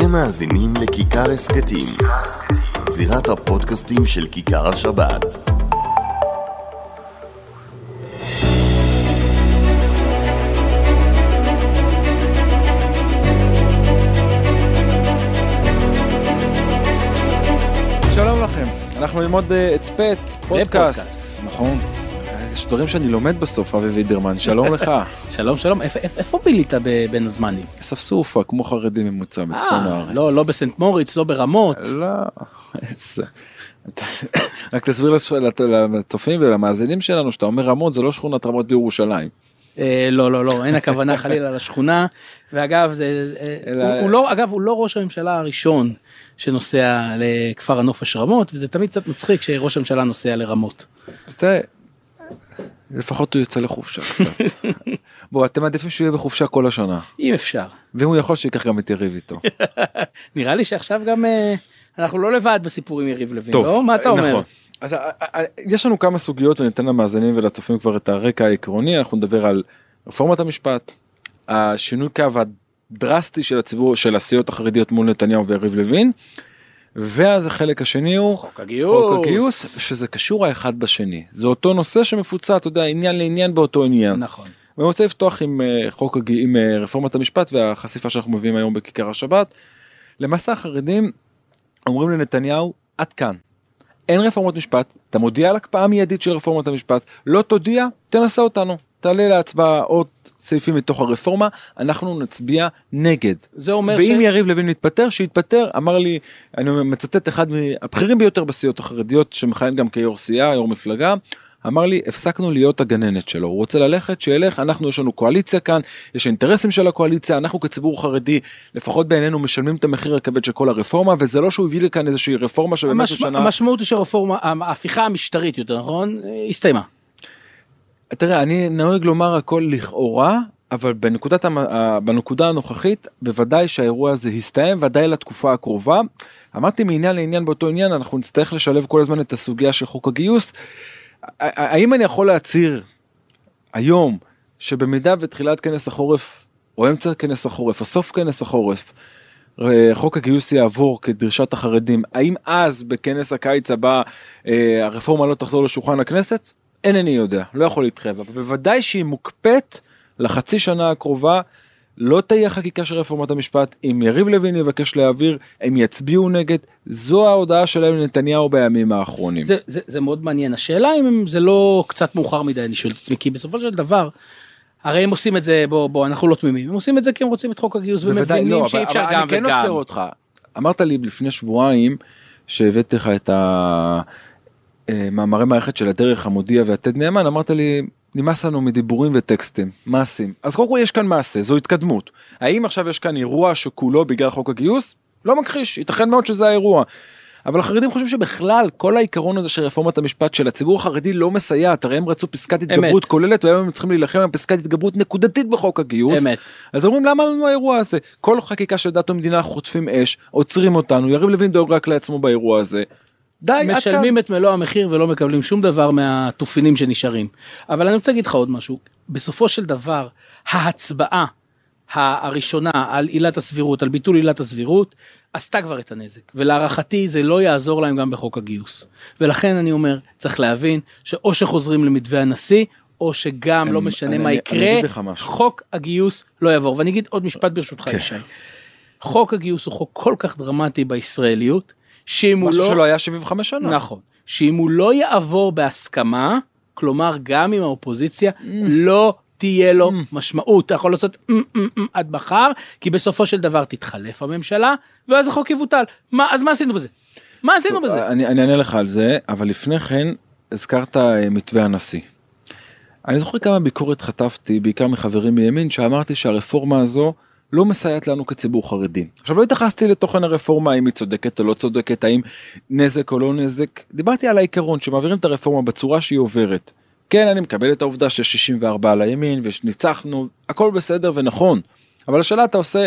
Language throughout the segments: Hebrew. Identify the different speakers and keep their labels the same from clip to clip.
Speaker 1: אתם מאזינים לכיכר הסכתים, זירת הפודקאסטים של כיכר השבת.
Speaker 2: שלום לכם, אנחנו ללמוד אה, הצפת, פודקאסט. נכון. יש דברים שאני לומד בסוף, אבי וידרמן, שלום לך.
Speaker 3: שלום שלום איפה בילית בין הזמנים?
Speaker 2: ספסופה, כמו חרדי ממוצע בצפון
Speaker 3: אה,
Speaker 2: הארץ.
Speaker 3: לא לא בסנט מוריץ לא ברמות.
Speaker 2: לא. רק תסביר לצופים ולמאזינים שלנו שאתה אומר רמות זה לא שכונת רמות בירושלים.
Speaker 3: אה, לא לא לא אין הכוונה חלילה לשכונה ואגב זה, הוא לא אגב הוא לא ראש הממשלה הראשון שנוסע לכפר הנופש רמות וזה תמיד קצת מצחיק שראש הממשלה נוסע לרמות.
Speaker 2: לפחות הוא יוצא לחופשה קצת. בוא אתם מעדיפים שהוא יהיה בחופשה כל השנה
Speaker 3: אם אפשר
Speaker 2: ואם הוא יכול שיקח גם את יריב איתו.
Speaker 3: נראה לי שעכשיו גם אה, אנחנו לא לבד בסיפור עם יריב לוין לא מה אתה אומר
Speaker 2: נכון. אז אה, אה, יש לנו כמה סוגיות וניתן למאזינים ולצופים כבר את הרקע העקרוני אנחנו נדבר על רפורמת המשפט, השינוי קו הדרסטי של הציבור של הסיעות החרדיות מול נתניהו ויריב לוין. ואז החלק השני הוא
Speaker 3: חוק הגיוס.
Speaker 2: חוק הגיוס שזה קשור האחד בשני זה אותו נושא שמפוצע אתה יודע עניין לעניין באותו עניין.
Speaker 3: נכון
Speaker 2: ואני רוצה לפתוח עם אה, חוק הג... עם אה, רפורמת המשפט והחשיפה שאנחנו מביאים היום בכיכר השבת. למעשה החרדים אומרים לנתניהו עד כאן. אין רפורמת משפט, אתה מודיע על הקפאה מיידית של רפורמת המשפט, לא תודיע, תנסה אותנו. תעלה להצבעה עוד סעיפים מתוך הרפורמה, אנחנו נצביע נגד.
Speaker 3: זה אומר
Speaker 2: ואם
Speaker 3: ש-
Speaker 2: יריב לוין מתפטר, שיתפטר, אמר לי, אני מצטט אחד מהבכירים ביותר בסיעות החרדיות, שמכהן גם כיו"ר סיעה, יו"ר מפלגה, אמר לי, הפסקנו להיות הגננת שלו, הוא רוצה ללכת, שילך, אנחנו, יש לנו קואליציה כאן, יש אינטרסים של הקואליציה, אנחנו כציבור חרדי, לפחות בעינינו משלמים את המחיר הכבד של כל הרפורמה, וזה לא שהוא הביא לכאן איזושהי רפורמה שבאמת
Speaker 3: המשמע,
Speaker 2: שנה...
Speaker 3: המשמעות היא שהרפורמה ההפיכה המשטרית יותר נכון אה, הסתיימה.
Speaker 2: תראה, אני נוהג לומר הכל לכאורה, אבל בנקודת, בנקודה הנוכחית, בוודאי שהאירוע הזה הסתיים, ודאי לתקופה הקרובה. אמרתי מעניין לעניין באותו עניין, אנחנו נצטרך לשלב כל הזמן את הסוגיה של חוק הגיוס. האם אני יכול להצהיר היום, שבמידה ותחילת כנס החורף, או אמצע כנס החורף, או סוף כנס החורף, אה, חוק הגיוס יעבור כדרישת החרדים, האם אז בכנס הקיץ הבא אה, הרפורמה לא תחזור לשולחן הכנסת? אינני יודע, לא יכול להתחייב, אבל בוודאי שהיא מוקפאת לחצי שנה הקרובה. לא תהיה חקיקה של רפורמת המשפט, אם יריב לוין יבקש להעביר, הם יצביעו נגד, זו ההודעה שלהם לנתניהו בימים האחרונים.
Speaker 3: זה, זה, זה מאוד מעניין השאלה אם זה לא קצת מאוחר מדי אני שואל את עצמי כי בסופו של דבר. הרי הם עושים את זה בוא בוא אנחנו לא תמימים הם עושים את זה כי הם רוצים את חוק הגיוס ומבינים
Speaker 2: לא,
Speaker 3: שאי אפשר
Speaker 2: אבל
Speaker 3: גם
Speaker 2: אני כן
Speaker 3: וגם.
Speaker 2: עוצר אותך. אמרת לי לפני שבועיים שהבאתי לך את המאמרי מערכת של הדרך המודיע והתד נאמן אמרת לי נמאס לנו מדיבורים וטקסטים מעשים אז קודם כל יש כאן מעשה זו התקדמות האם עכשיו יש כאן אירוע שכולו בגלל חוק הגיוס לא מכחיש ייתכן מאוד שזה האירוע. אבל החרדים חושבים שבכלל כל העיקרון הזה של רפורמת המשפט של הציבור החרדי לא מסייעת הרי הם רצו פסקת התגברות כוללת והיום הם צריכים להילחם על פסקת התגברות נקודתית בחוק הגיוס.
Speaker 3: אמת.
Speaker 2: אז אומרים למה לנו האירוע הזה כל חקיקה של דת ומדינה חוטפים אש עוצרים אותנו יריב לוין דואג רק לעצמו באירוע הזה. די.
Speaker 3: משלמים את מלוא המחיר ולא מקבלים שום דבר מהתופינים שנשארים. אבל אני רוצה להגיד לך עוד משהו, בסופו של דבר ההצבעה הראשונה על עילת הסבירות, על ביטול עילת הסבירות, עשתה כבר את הנזק, ולהערכתי זה לא יעזור להם גם בחוק הגיוס. ולכן אני אומר, צריך להבין שאו שחוזרים למתווה הנשיא, או שגם לא
Speaker 2: אני-
Speaker 3: משנה
Speaker 2: אני-
Speaker 3: מה
Speaker 2: אני
Speaker 3: יקרה,
Speaker 2: משהו.
Speaker 3: חוק הגיוס לא יעבור. ואני אגיד עוד משפט ברשותך
Speaker 2: כן.
Speaker 3: ישי. חוק הגיוס הוא חוק כל כך דרמטי בישראליות, שאם הוא
Speaker 2: משהו
Speaker 3: לא...
Speaker 2: שלא היה 75 שנה.
Speaker 3: נכון. שאם הוא לא יעבור בהסכמה, כלומר גם עם האופוזיציה, לא תהיה לו משמעות. אתה יכול לעשות עד מחר, כי בסופו של דבר תתחלף הממשלה, ואז החוק יבוטל. מה, אז מה עשינו בזה? מה עשינו בזה?
Speaker 2: אני, אני אענה לך על זה אבל לפני כן הזכרת אה, מתווה הנשיא. אני זוכר כמה ביקורת חטפתי בעיקר מחברים מימין שאמרתי שהרפורמה הזו לא מסייעת לנו כציבור חרדי. עכשיו לא התייחסתי לתוכן הרפורמה האם היא צודקת או לא צודקת האם נזק או לא נזק דיברתי על העיקרון שמעבירים את הרפורמה בצורה שהיא עוברת. כן אני מקבל את העובדה שיש 64 על הימין וניצחנו הכל בסדר ונכון אבל השאלה אתה עושה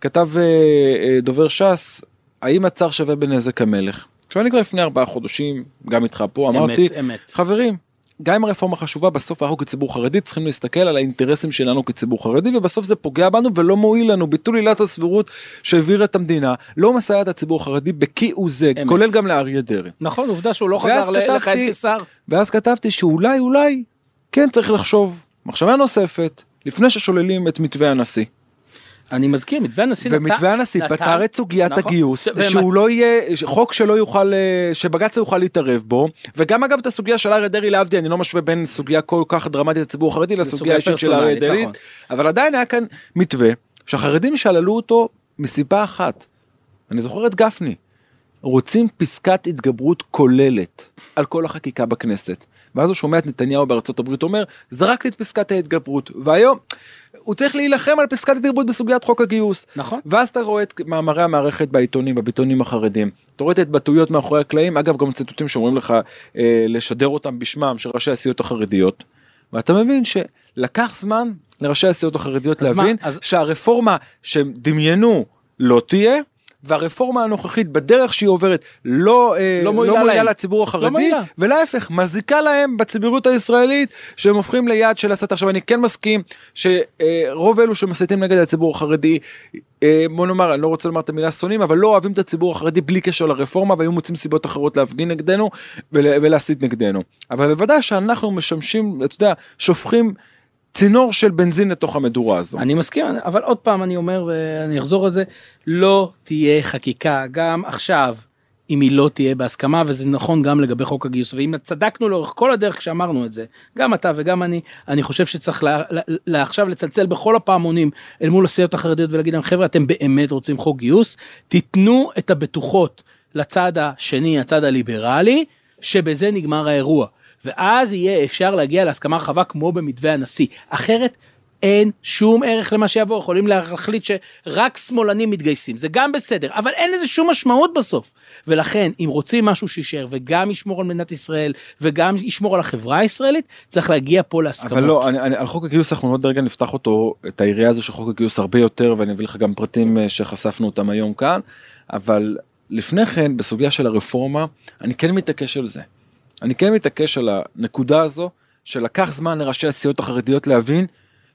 Speaker 2: כתב אה, אה, דובר ש"ס האם הצר שווה בנזק המלך. עכשיו אני כבר לפני ארבעה חודשים גם איתך פה אמרתי
Speaker 3: אמת.
Speaker 2: חברים גם אם הרפורמה חשובה בסוף אנחנו כציבור חרדי צריכים להסתכל על האינטרסים שלנו כציבור חרדי ובסוף זה פוגע בנו ולא מועיל לנו ביטול עילת הסבירות שהעבירה את המדינה לא מסייע את הציבור החרדי בכהוא זה
Speaker 3: אמת.
Speaker 2: כולל גם לאריה דרעי.
Speaker 3: נכון עובדה שהוא לא חזר ל- לכהן
Speaker 2: כתבתי-
Speaker 3: כשר.
Speaker 2: ואז כתבתי שאולי אולי כן צריך לחשוב מחשבה נוספת לפני ששוללים את מתווה הנשיא.
Speaker 3: אני מזכיר מתווה הנשיא נתן-
Speaker 2: ומתווה הנשיא פתר את סוגיית
Speaker 3: נכון.
Speaker 2: הגיוס
Speaker 3: ש-
Speaker 2: שהוא לא יהיה חוק שלא יוכל אה, שבג"ץ לא יוכל להתערב בו וגם אגב את הסוגיה של אריה דרעי להבדיל אני לא משווה בין סוגיה כל כך דרמטית לציבור החרדי לסוגיה
Speaker 3: סוגיה
Speaker 2: האישית של אריה דרעי
Speaker 3: נכון.
Speaker 2: אבל עדיין היה כאן מתווה שהחרדים שללו אותו מסיבה אחת. אני זוכר את גפני. רוצים פסקת התגברות כוללת על כל החקיקה בכנסת. ואז הוא שומע את נתניהו בארצות הברית אומר זרקתי את פסקת ההתגברות והיום הוא צריך להילחם על פסקת התגברות בסוגיית חוק הגיוס.
Speaker 3: נכון.
Speaker 2: ואז אתה רואה את מאמרי המערכת בעיתונים בעיתונים החרדים אתה רואה את ההתבטאויות מאחורי הקלעים אגב גם ציטוטים שאומרים לך אה, לשדר אותם בשמם של ראשי הסיעות החרדיות. ואתה מבין שלקח זמן לראשי הסיעות החרדיות
Speaker 3: אז מה,
Speaker 2: להבין
Speaker 3: אז-
Speaker 2: שהרפורמה שהם דמיינו לא תהיה. והרפורמה הנוכחית בדרך שהיא עוברת לא, אה,
Speaker 3: לא
Speaker 2: לא
Speaker 3: מועילה
Speaker 2: מועילה
Speaker 3: להם.
Speaker 2: לציבור החרדי
Speaker 3: מועילה.
Speaker 2: ולהפך מזיקה להם בציבוריות הישראלית שהם הופכים ליעד של הסתה עכשיו אני כן מסכים שרוב אלו שמסיתים נגד הציבור החרדי אה, בוא נאמר אני לא רוצה לומר את המילה שונאים אבל לא אוהבים את הציבור החרדי בלי קשר לרפורמה והיו מוצאים סיבות אחרות להפגין נגדנו ול- ולהסית נגדנו אבל בוודאי שאנחנו משמשים אתה יודע שופכים צינור של בנזין לתוך המדורה הזו.
Speaker 3: אני מסכים אבל עוד פעם אני אומר ואני אחזור על זה לא תהיה חקיקה גם עכשיו אם היא לא תהיה בהסכמה וזה נכון גם לגבי חוק הגיוס. ואם צדקנו לאורך כל הדרך כשאמרנו את זה גם אתה וגם אני אני חושב שצריך לה, לה, לה, עכשיו לצלצל בכל הפעמונים אל מול הסיעות החרדיות ולהגיד להם חבר'ה אתם באמת רוצים חוק גיוס? תיתנו את הבטוחות לצד השני הצד הליברלי שבזה נגמר האירוע ואז יהיה אפשר להגיע להסכמה רחבה כמו במתווה הנשיא. אחרת אין שום ערך למה שיבוא. יכולים להחליט שרק שמאלנים מתגייסים. זה גם בסדר אבל אין לזה שום משמעות בסוף. ולכן אם רוצים משהו שישאר וגם ישמור על מדינת ישראל וגם ישמור על החברה הישראלית צריך להגיע פה להסכמות.
Speaker 2: אבל לא, אני, אני, על חוק הגיוס אנחנו עוד רגע נפתח אותו, את היריעה הזו של חוק הגיוס הרבה יותר ואני אביא לך גם פרטים אה, שחשפנו אותם היום כאן, אבל לפני כן בסוגיה של הרפורמה אני כן מתעקש על זה. אני כן מתעקש על הנקודה הזו שלקח זמן לראשי הסיעות החרדיות להבין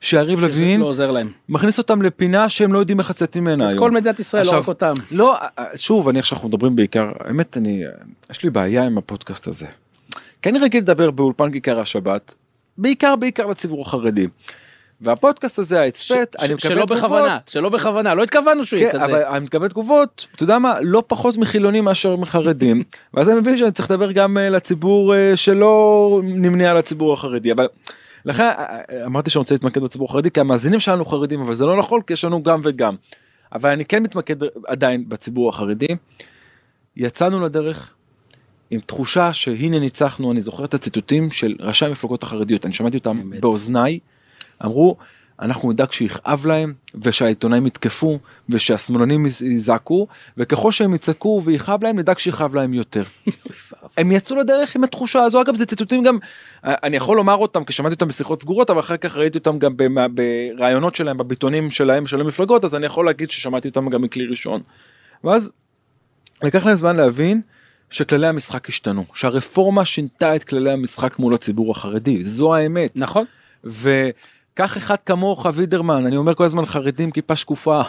Speaker 2: שיריב לוין
Speaker 3: לא עוזר להם.
Speaker 2: מכניס אותם לפינה שהם לא יודעים איך לצאת ממנה
Speaker 3: את
Speaker 2: היום.
Speaker 3: כל מדינת ישראל לא
Speaker 2: עכשיו,
Speaker 3: רק אותם.
Speaker 2: לא, שוב, אני עכשיו אנחנו מדברים בעיקר, האמת, אני, יש לי בעיה עם הפודקאסט הזה. כי אני רגיל לדבר באולפן כיכר השבת, בעיקר בעיקר לציבור החרדי. והפודקאסט הזה, ההצפת, אני מקבל
Speaker 3: שלא
Speaker 2: תגובות,
Speaker 3: בכוונה שלא בכוונה לא התכוונו שהוא יהיה
Speaker 2: כן,
Speaker 3: כזה.
Speaker 2: אבל אני מקבל תגובות, אתה יודע מה, לא פחות מחילונים מאשר מחרדים, ואז אני מבין שאני צריך לדבר גם אה, לציבור אה, שלא נמנה על הציבור החרדי, אבל לכן אה, אמרתי שאני רוצה להתמקד בציבור החרדי, כי המאזינים שלנו חרדים, אבל זה לא נכון, כי יש לנו גם וגם. אבל אני כן מתמקד עדיין בציבור החרדי. יצאנו לדרך עם תחושה שהנה ניצחנו, אני זוכר את הציטוטים של ראשי המפלגות החרדיות, אני שמעתי אותם
Speaker 3: אמת.
Speaker 2: באוזניי, אמרו, אנחנו נדאג שיכאב להם ושהעיתונאים יתקפו ושהשמאלנים יזעקו וככל שהם יצעקו ויכאב להם נדאג שיכאב להם יותר. הם יצאו לדרך עם התחושה הזו אגב זה ציטוטים גם אני יכול לומר אותם כי שמעתי אותם בשיחות סגורות אבל אחר כך ראיתי אותם גם בראיונות שלהם בביטונים שלהם של המפלגות אז אני יכול להגיד ששמעתי אותם גם מכלי ראשון. ואז לקח להם זמן להבין שכללי המשחק השתנו שהרפורמה שינתה את כללי המשחק מול הציבור החרדי זו האמת
Speaker 3: נכון.
Speaker 2: וקח אחד כמוך וידרמן אני אומר כל הזמן חרדים כיפה שקופה.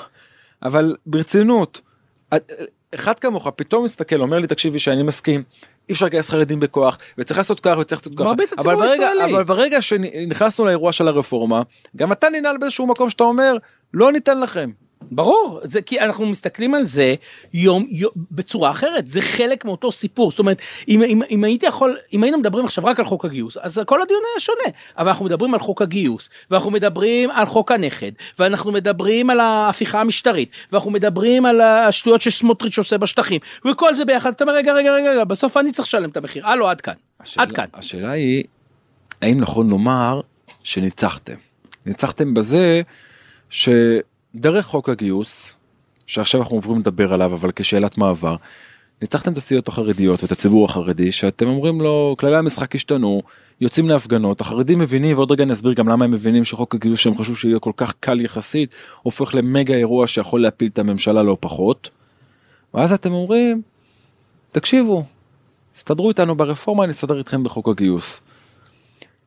Speaker 2: אבל ברצינות אחד כמוך פתאום מסתכל אומר לי תקשיבי שאני מסכים אי אפשר לגייס חרדים בכוח וצריך לעשות ככה וצריך לעשות ככה.
Speaker 3: מרבית
Speaker 2: אבל
Speaker 3: הציבור
Speaker 2: ברגע,
Speaker 3: הישראלי.
Speaker 2: אבל ברגע שנכנסנו לאירוע של הרפורמה גם אתה ננעל באיזשהו מקום שאתה אומר לא ניתן לכם
Speaker 3: ברור זה כי אנחנו מסתכלים על זה יום, יום בצורה אחרת זה חלק מאותו סיפור. זאת אומרת אם, אם, אם הייתי יכול אם היינו מדברים עכשיו רק על חוק הגיוס אז כל הדיון היה שונה. אבל אנחנו מדברים על חוק הגיוס ואנחנו מדברים על חוק הנכד ואנחנו מדברים על ההפיכה המשטרית ואנחנו מדברים על השטויות שסמוטריץ' עושה בשטחים וכל זה ביחד אתה אומר רגע רגע רגע רגע בסוף אני צריך לשלם את המחיר. הלו עד כאן.
Speaker 2: השאלה,
Speaker 3: עד כאן.
Speaker 2: השאלה היא האם נכון לומר שניצחתם? ניצחתם בזה שדרך חוק הגיוס שעכשיו אנחנו עוברים לדבר עליו אבל כשאלת מעבר ניצחתם את הסיעות החרדיות ואת הציבור החרדי שאתם אומרים לו כללי המשחק השתנו יוצאים להפגנות החרדים מבינים ועוד רגע נסביר גם למה הם מבינים שחוק הגיוס שהם חשבו שיהיה כל כך קל יחסית הופך למגה אירוע שיכול להפיל את הממשלה לא פחות. ואז אתם אומרים תקשיבו הסתדרו איתנו ברפורמה נסתדר איתכם בחוק הגיוס.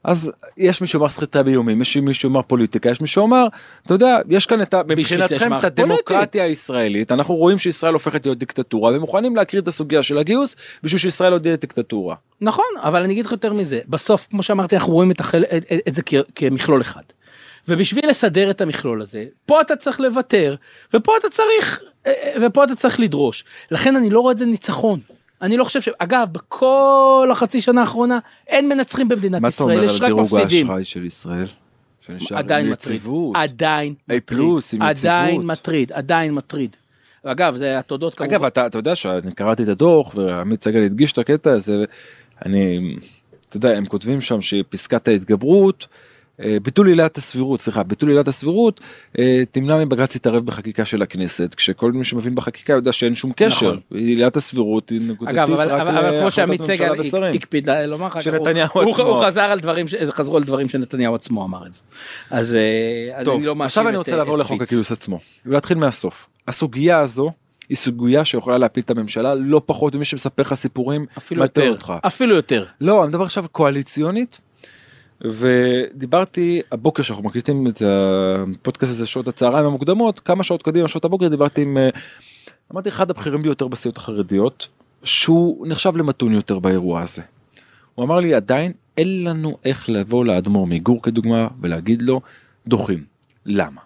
Speaker 2: אז יש מי שאומר סחיטה באיומים, יש מי שאומר פוליטיקה, יש מי שאומר, אתה יודע, יש כאן את ה... מבחינתכם את. הדמוקרטיה הישראלית, אנחנו רואים שישראל הופכת להיות דיקטטורה, ומוכנים להקריא את הסוגיה של הגיוס בשביל שישראל עוד תהיה דיקטטורה.
Speaker 3: נכון, אבל אני אגיד לך יותר מזה, בסוף, כמו שאמרתי, אנחנו רואים את, החל... את, את, את זה כ... כמכלול אחד. ובשביל לסדר את המכלול הזה, פה אתה צריך לוותר, ופה אתה צריך, אה, ופה אתה צריך לדרוש. לכן אני לא רואה את זה ניצחון. אני לא חושב ש... אגב, בכל החצי שנה האחרונה, אין מנצחים במדינת
Speaker 2: מה אתה
Speaker 3: ישראל,
Speaker 2: אומר
Speaker 3: יש
Speaker 2: על
Speaker 3: רק
Speaker 2: דירוג
Speaker 3: מפסידים.
Speaker 2: האשראי של ישראל?
Speaker 3: עדיין מטריד. עדיין
Speaker 2: A פלוס, עם
Speaker 3: עדיין
Speaker 2: יציבות.
Speaker 3: מטריד, עדיין מטריד. אגב, זה התודות כמובן.
Speaker 2: אגב אתה, אתה יודע שאני קראתי את הדוח ועמית סגל הדגיש את הקטע הזה אני אתה יודע הם כותבים שם שפסקת ההתגברות ביטול עילת הסבירות סליחה ביטול עילת הסבירות אה, תמנע מבג"ץ להתערב בחקיקה של הכנסת כשכל מי שמבין בחקיקה יודע שאין שום קשר
Speaker 3: נכון.
Speaker 2: עילת הסבירות היא נקודתית
Speaker 3: אגב, אבל,
Speaker 2: רק
Speaker 3: אבל, אבל כמו שעמית סגל. הקפיד לומר
Speaker 2: שנתניהו
Speaker 3: הוא, הוא,
Speaker 2: עצמו.
Speaker 3: הוא חזר על דברים, חזרו על דברים שנתניהו עצמו אמר את זה. אז, אה,
Speaker 2: טוב,
Speaker 3: אני לא מאשים
Speaker 2: עכשיו אני רוצה לעבור לחוק. הגיוס עצמו ולהתחיל מהסוף הסוגיה הזו היא סוגיה שיכולה להפיל את הממשלה לא פחות ממי שמספר לך סיפורים
Speaker 3: אפילו יותר,
Speaker 2: אותך.
Speaker 3: אפילו יותר.
Speaker 2: לא, אני מדבר עכשיו קואליציונית. ודיברתי הבוקר שאנחנו מקליטים את הפודקאסט הזה שעות הצהריים המוקדמות כמה שעות קדימה שעות הבוקר דיברתי עם אה, אמרתי אחד הבכירים ביותר בסיעות החרדיות שהוא נחשב למתון יותר באירוע הזה. הוא אמר לי עדיין אין לנו איך לבוא לאדמו"ר מגור כדוגמה ולהגיד לו דוחים למה.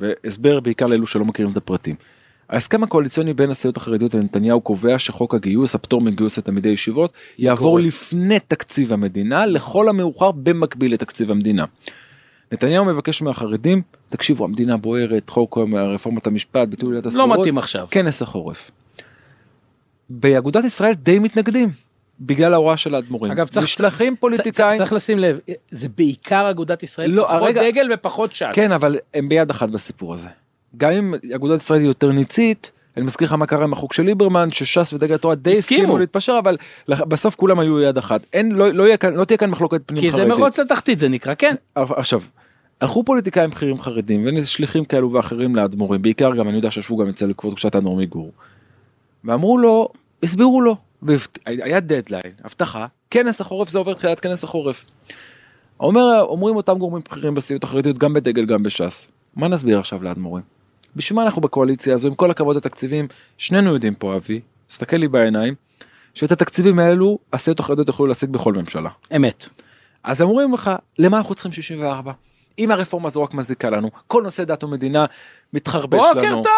Speaker 2: והסבר בעיקר לאלו שלא מכירים את הפרטים. ההסכם הקואליציוני בין הסיעות החרדיות לנתניהו קובע שחוק הגיוס הפטור מגיוס לתלמידי ישיבות יעבור לפני תקציב המדינה לכל המאוחר במקביל לתקציב המדינה. נתניהו מבקש מהחרדים תקשיבו המדינה בוערת חוק רפורמת המשפט ביטול עילת
Speaker 3: לא
Speaker 2: הסבירות
Speaker 3: מתאים עכשיו.
Speaker 2: כנס החורף. באגודת ישראל די מתנגדים בגלל ההוראה של האדמו"רים.
Speaker 3: אגב, צריך-
Speaker 2: נשלחים פוליטיקאים.
Speaker 3: צריך, צריך לשים לב, זה בעיקר אגודת ישראל,
Speaker 2: לא,
Speaker 3: פחות
Speaker 2: הרגע-
Speaker 3: דגל ופחות ש"ס.
Speaker 2: כן אבל הם ביד אחת בסיפור הזה. גם אם אגודת ישראל היא יותר ניצית אני מזכיר לך מה קרה עם החוק של ליברמן שש"ס ודגל התורה די
Speaker 3: הסכימו.
Speaker 2: הסכימו להתפשר אבל בסוף כולם היו יד אחת אין לא לא יהיה כאן לא תהיה כאן מחלוקת פנים
Speaker 3: כי זה
Speaker 2: חרדית.
Speaker 3: מרוץ לתחתית זה נקרא, כן.
Speaker 2: עכשיו הלכו פוליטיקאים בכירים חרדים ושליחים כאלו ואחרים לאדמו"רים בעיקר גם אני יודע שישבו גם אצל כבוד קדושת האדמו"ר מגור. ואמרו לו הסבירו לו והיה דדליין הבטחה כנס החורף זה עובר תחילת כנס החורף. אומר אומרים אותם גורמים בכירים בסיעות החרדיות גם בדגל גם בש"ס. מה נסביר עכשיו לאדמו"רים? בשביל מה אנחנו בקואליציה הזו עם כל הכבוד לתקציבים שנינו יודעים פה אבי תסתכל לי בעיניים שאת התקציבים האלו הסיעות החרדיות יוכלו להשיג בכל ממשלה.
Speaker 3: אמת.
Speaker 2: אז אומרים לך למה אנחנו צריכים 64 אם הרפורמה הזו רק מזיקה לנו כל נושא דת ומדינה מתחרבש לנו.
Speaker 3: בוקר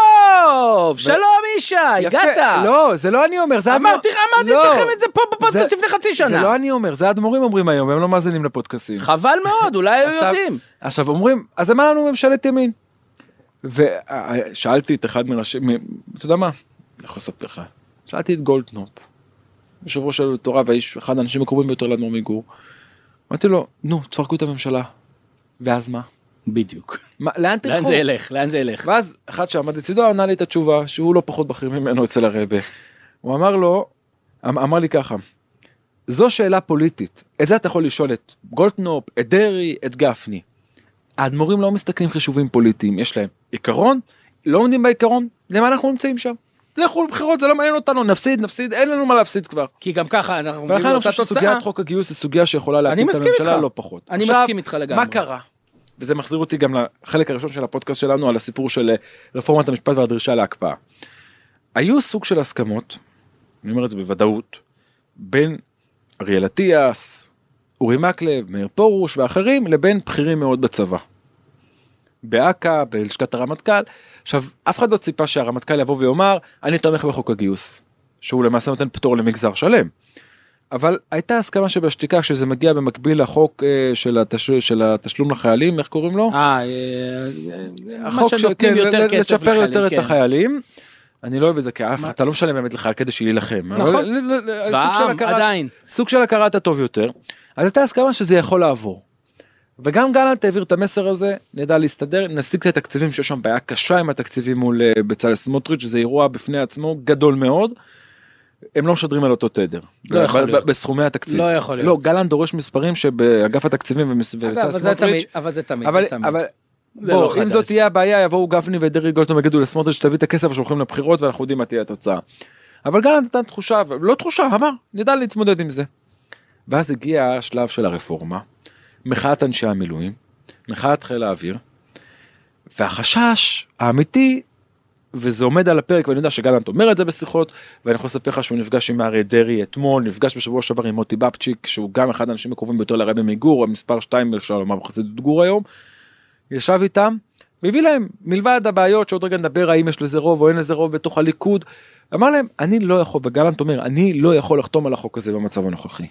Speaker 3: טוב, שלום ישי, הגעת.
Speaker 2: לא זה לא אני אומר זה
Speaker 3: אמרתי
Speaker 2: האדמו"ר-
Speaker 3: אמרתי
Speaker 2: לא,
Speaker 3: לכם את זה פה בפודקאסט לפני חצי
Speaker 2: זה לא
Speaker 3: שנה.
Speaker 2: אני אומר זה האדמו"רים אומרים היום הם לא מאזינים לפודקאסטים.
Speaker 3: חבל מאוד, אולי היו יודעים.
Speaker 2: עכשיו אומרים אז אמר לנו ממשלת ימין. ושאלתי את אחד מראשי אתה יודע מה אני יכול לספר לך שאלתי את גולדנופ. יושב ראש של תורה והאיש אחד האנשים הקרובים ביותר לאדמו"ר מגור. אמרתי לו נו תפרקו את הממשלה. ואז מה?
Speaker 3: בדיוק.
Speaker 2: מה לאן תלכו?
Speaker 3: לאן זה ילך? לאן זה ילך?
Speaker 2: ואז אחד שעמד לצידו ענה לי את התשובה שהוא לא פחות בכיר ממנו אצל הרבה. הוא אמר לו, אמ- אמר לי ככה, זו שאלה פוליטית, את זה אתה יכול לשאול את גולדנופ, את דרעי, את גפני. האדמו"רים לא מסתכלים חישובים פוליטיים, יש להם עיקרון, לא עומדים בעיקרון, למה אנחנו נמצאים שם? לכו לבחירות, זה לא מעניין אותנו, נפסיד, נפסיד, אין לנו מה להפסיד כבר.
Speaker 3: כי גם ככה אנחנו
Speaker 2: ולכן אני חושב. שסוגיית חוק הגיוס היא סוגיה שיכולה להפיל את הממשלה. לא פחות.
Speaker 3: אני
Speaker 2: עכשיו,
Speaker 3: מסכים איתך לגמרי.
Speaker 2: מה קרה? וזה מחזיר אותי גם לחלק הראשון של הפודקאסט שלנו על הסיפור של אה, רפורמת המשפט והדרישה להקפאה. היו סוג של הסכמות, אני אומר את זה בוודאות, בין אריאל אטיאס, אורי מקלב, מאיר פרוש ואחרים לבין בכירים מאוד בצבא. באכ"א, בלשכת הרמטכ"ל. עכשיו, אף אחד לא ציפה שהרמטכ"ל יבוא ויאמר, אני תומך בחוק הגיוס, שהוא למעשה נותן פטור למגזר שלם. אבל הייתה הסכמה שבשתיקה שזה מגיע במקביל לחוק אה, של, התש... של התשלום לחיילים, איך קוראים לו?
Speaker 3: אה, אה, מה
Speaker 2: החוק
Speaker 3: שנותנים
Speaker 2: כן,
Speaker 3: יותר כסף
Speaker 2: לצ'פר
Speaker 3: לחיילים,
Speaker 2: יותר את
Speaker 3: כן.
Speaker 2: החיילים. אני לא אוהב את זה כי אף
Speaker 3: מה?
Speaker 2: אתה לא משלם באמת לחייל כדי שיילחם.
Speaker 3: נכון. צבא העם, עדיין.
Speaker 2: סוג של הכרת הטוב יותר. אז הייתה הסכמה שזה יכול לעבור. וגם גלנט העביר את המסר הזה נדע להסתדר נשיג את התקציבים שיש שם בעיה קשה עם התקציבים מול אה, בצלאל סמוטריץ' זה אירוע בפני עצמו גדול מאוד. הם לא משדרים על אותו תדר.
Speaker 3: לא יכול להיות.
Speaker 2: בסכומי התקציב.
Speaker 3: לא יכול להיות.
Speaker 2: לא גלנט דורש מספרים שבאגף התקציבים ובצלאל סמוטריץ'.
Speaker 3: אבל זה תמיד,
Speaker 2: אבל
Speaker 3: זה תמיד.
Speaker 2: בוא,
Speaker 3: לא
Speaker 2: אם
Speaker 3: חדש.
Speaker 2: זאת תהיה הבעיה יבואו גפני ודרעי גולדום יגידו לסמוטריץ' תביא את הכסף שהולכים לבחירות ואנחנו יודעים מה תהיה התוצאה. אבל גלנט נתן תחושה לא תחושה אמר נדע להתמודד עם זה. ואז הגיע השלב של הרפורמה מחאת אנשי המילואים, מחאת חיל האוויר, והחשש האמיתי, וזה עומד על הפרק ואני יודע שגלנט אומר את זה בשיחות ואני יכול לספר לך שהוא נפגש עם אריה דרעי אתמול נפגש בשבוע שעבר עם מוטי בבצ'יק שהוא גם אחד האנשים הקרובים ביותר לרבי מגור המספר 2 אפשר לומר בחסידות גור היום. ישב איתם והביא להם מלבד הבעיות שעוד רגע נדבר האם יש לזה רוב או אין לזה רוב בתוך הליכוד. אמר להם אני לא יכול וגלנט אומר אני לא יכול לחתום על החוק הזה במצב הנוכחי.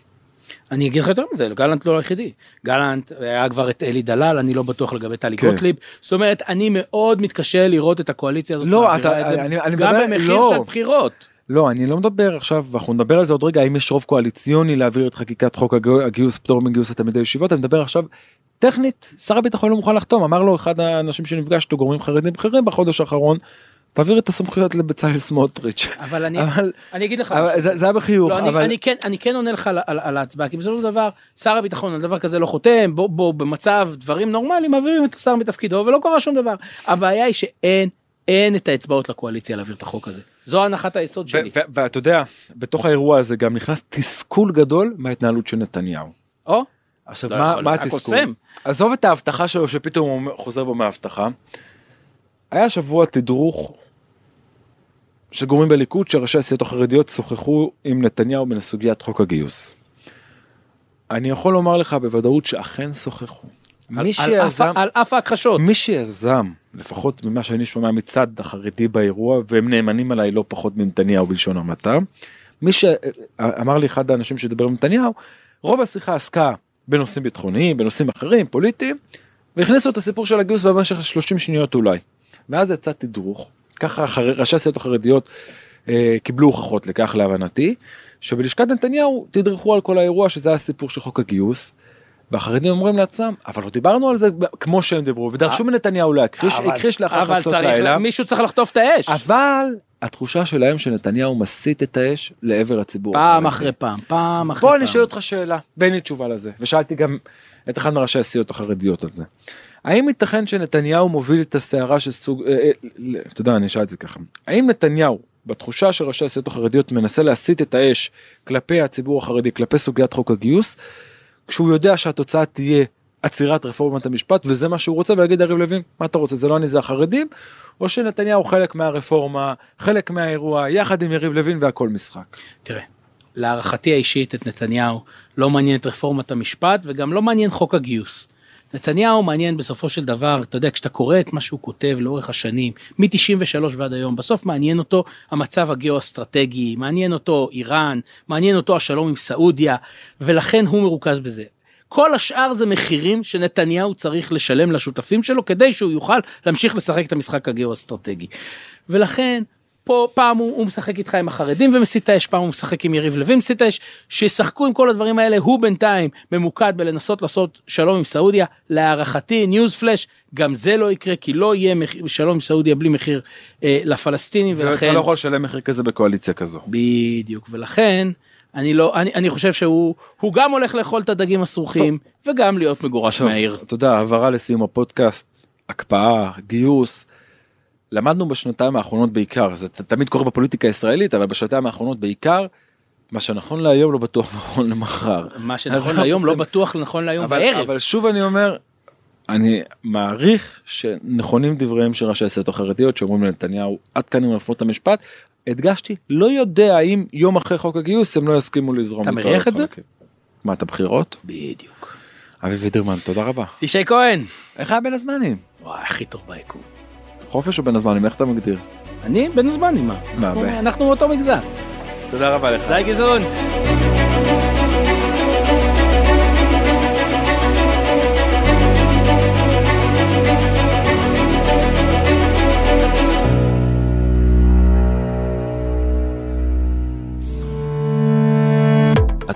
Speaker 3: אני אגיד לך יותר מזה, גלנט לא היחידי. גלנט היה כבר את אלי דלל, אני לא בטוח לגבי טלי
Speaker 2: כן.
Speaker 3: גוטליב. זאת אומרת, אני מאוד מתקשה לראות את הקואליציה הזאת.
Speaker 2: לא, אתה-
Speaker 3: את
Speaker 2: אני- אני
Speaker 3: גם
Speaker 2: מדבר-
Speaker 3: במחיר
Speaker 2: לא.
Speaker 3: של בחירות.
Speaker 2: לא אני לא מדבר עכשיו ואנחנו נדבר על זה עוד רגע האם יש רוב קואליציוני להעביר את חקיקת חוק הגיוס פטור מגיוס לתלמידי ישיבות אני מדבר עכשיו טכנית שר הביטחון לא מוכן לחתום אמר לו אחד האנשים שנפגש איתו גורמים חרדים בכירים בחודש האחרון תעביר את הסמכויות לבצלאל סמוטריץ'
Speaker 3: אבל אני,
Speaker 2: אבל
Speaker 3: אני אגיד לך,
Speaker 2: אבל. זה זה היה בחיוך
Speaker 3: לא, אני,
Speaker 2: אבל
Speaker 3: אני כן אני כן עונה לך על, על, על ההצבעה כי בסופו של דבר שר הביטחון על דבר כזה לא חותם בוא בוא במצב דברים נורמליים מעבירים את השר מתפקידו ולא קרה שום דבר הבעיה היא שאין אין את האצבעות לקואליציה להעביר את החוק הזה זו הנחת היסוד שלי.
Speaker 2: ואתה יודע בתוך האירוע הזה גם נכנס תסכול גדול מההתנהלות של נתניהו.
Speaker 3: או
Speaker 2: עכשיו
Speaker 3: לא
Speaker 2: מה,
Speaker 3: יכול,
Speaker 2: מה התסכול? עזוב את ההבטחה שלו שפתאום הוא חוזר בו מההבטחה. היה שבוע תדרוך של גורמים בליכוד שראשי הסיעות החרדיות שוחחו עם נתניהו בסוגיית חוק הגיוס. אני יכול לומר לך בוודאות שאכן שוחחו. מי שיזם,
Speaker 3: על אף ההכחשות.
Speaker 2: מי שיזם, לפחות ממה שאני שומע מצד החרדי באירוע, והם נאמנים עליי לא פחות מנתניהו בלשון המעטה, מי שאמר לי אחד האנשים שדיבר עם נתניהו, רוב השיחה עסקה בנושאים ביטחוניים, בנושאים אחרים, פוליטיים, והכניסו את הסיפור של הגיוס במשך 30 שניות אולי. ואז יצא תדרוך, ככה. ראשי הסיעות החרדיות אה, קיבלו הוכחות לכך להבנתי, שבלשכת נתניהו תדרכו על כל האירוע שזה הסיפור של חוק הגיוס. והחרדים אומרים לעצמם אבל לא דיברנו על זה כמו שהם דיברו ודרשו מנתניהו להכחיש הכחיש לאחר חצות לילה
Speaker 3: מישהו צריך לחטוף את האש.
Speaker 2: אבל התחושה שלהם שנתניהו מסיט את האש לעבר הציבור.
Speaker 3: פעם. אחרי פעם, פעם אחרי פעם.
Speaker 2: בוא אני שואל אותך שאלה ואין לי תשובה לזה ושאלתי גם את אחד מראשי הסיעות החרדיות על זה. האם ייתכן שנתניהו מוביל את הסערה של סוג, אה, אה, אתה יודע אני אשאל את זה ככה, האם נתניהו בתחושה של ראשי הסיעות החרדיות מנסה להסיט את האש כלפי הציבור החרדי כלפי סוגיית חוק הגיוס כשהוא יודע שהתוצאה תהיה עצירת רפורמת המשפט וזה מה שהוא רוצה ולהגיד יריב לוין מה אתה רוצה זה לא אני זה החרדים או שנתניהו חלק מהרפורמה חלק מהאירוע יחד עם יריב לוין והכל משחק.
Speaker 3: תראה, להערכתי האישית את נתניהו לא מעניין את רפורמת המשפט וגם לא מעניין חוק הגיוס. נתניהו מעניין בסופו של דבר, אתה יודע, כשאתה קורא את מה שהוא כותב לאורך השנים, מ-93 ועד היום, בסוף מעניין אותו המצב הגיאו-אסטרטגי, מעניין אותו איראן, מעניין אותו השלום עם סעודיה, ולכן הוא מרוכז בזה. כל השאר זה מחירים שנתניהו צריך לשלם לשותפים שלו כדי שהוא יוכל להמשיך לשחק את המשחק הגיאו-אסטרטגי. ולכן פה פעם הוא, הוא משחק איתך עם החרדים ומסית האש, פעם הוא משחק עם יריב לוין מסית האש, שישחקו עם כל הדברים האלה, הוא בינתיים ממוקד בלנסות לעשות שלום עם סעודיה, להערכתי news flash, גם זה לא יקרה כי לא יהיה מחיר, שלום עם סעודיה בלי מחיר אה, לפלסטינים
Speaker 2: ולכן, אתה לא יכול לשלם מחיר כזה בקואליציה כזו.
Speaker 3: בדיוק, ולכן אני לא, אני, אני חושב שהוא הוא גם הולך לאכול את הדגים הסרוחים וגם להיות מגורש מהעיר.
Speaker 2: אתה יודע, הבהרה לסיום הפודקאסט, הקפאה, גיוס. למדנו בשנתיים האחרונות בעיקר, זה תמיד קורה בפוליטיקה הישראלית, אבל בשנתיים האחרונות בעיקר, מה שנכון להיום לא בטוח נכון למחר.
Speaker 3: מה שנכון להיום לא בטוח נכון להיום
Speaker 2: אבל,
Speaker 3: בערב.
Speaker 2: אבל שוב אני אומר, אני מעריך שנכונים דבריהם של ראשי הסיעות החרדיות שאומרים לנתניהו עד כאן עם רפורמת המשפט. הדגשתי, לא יודע האם יום אחרי חוק הגיוס הם לא יסכימו לזרום.
Speaker 3: אתה מריח את זה?
Speaker 2: חלקים. מה את הבחירות?
Speaker 3: בדיוק.
Speaker 2: אבי וידרמן תודה רבה.
Speaker 3: ישי כהן.
Speaker 2: איך היה בין הזמנים?
Speaker 3: וואי, הכי טוב ביקום.
Speaker 2: חופש או בין הזמנים איך אתה מגדיר?
Speaker 3: אני בן הזמנים, מה? אנחנו מאותו מגזר.
Speaker 2: תודה רבה לך.
Speaker 3: זי גזונט.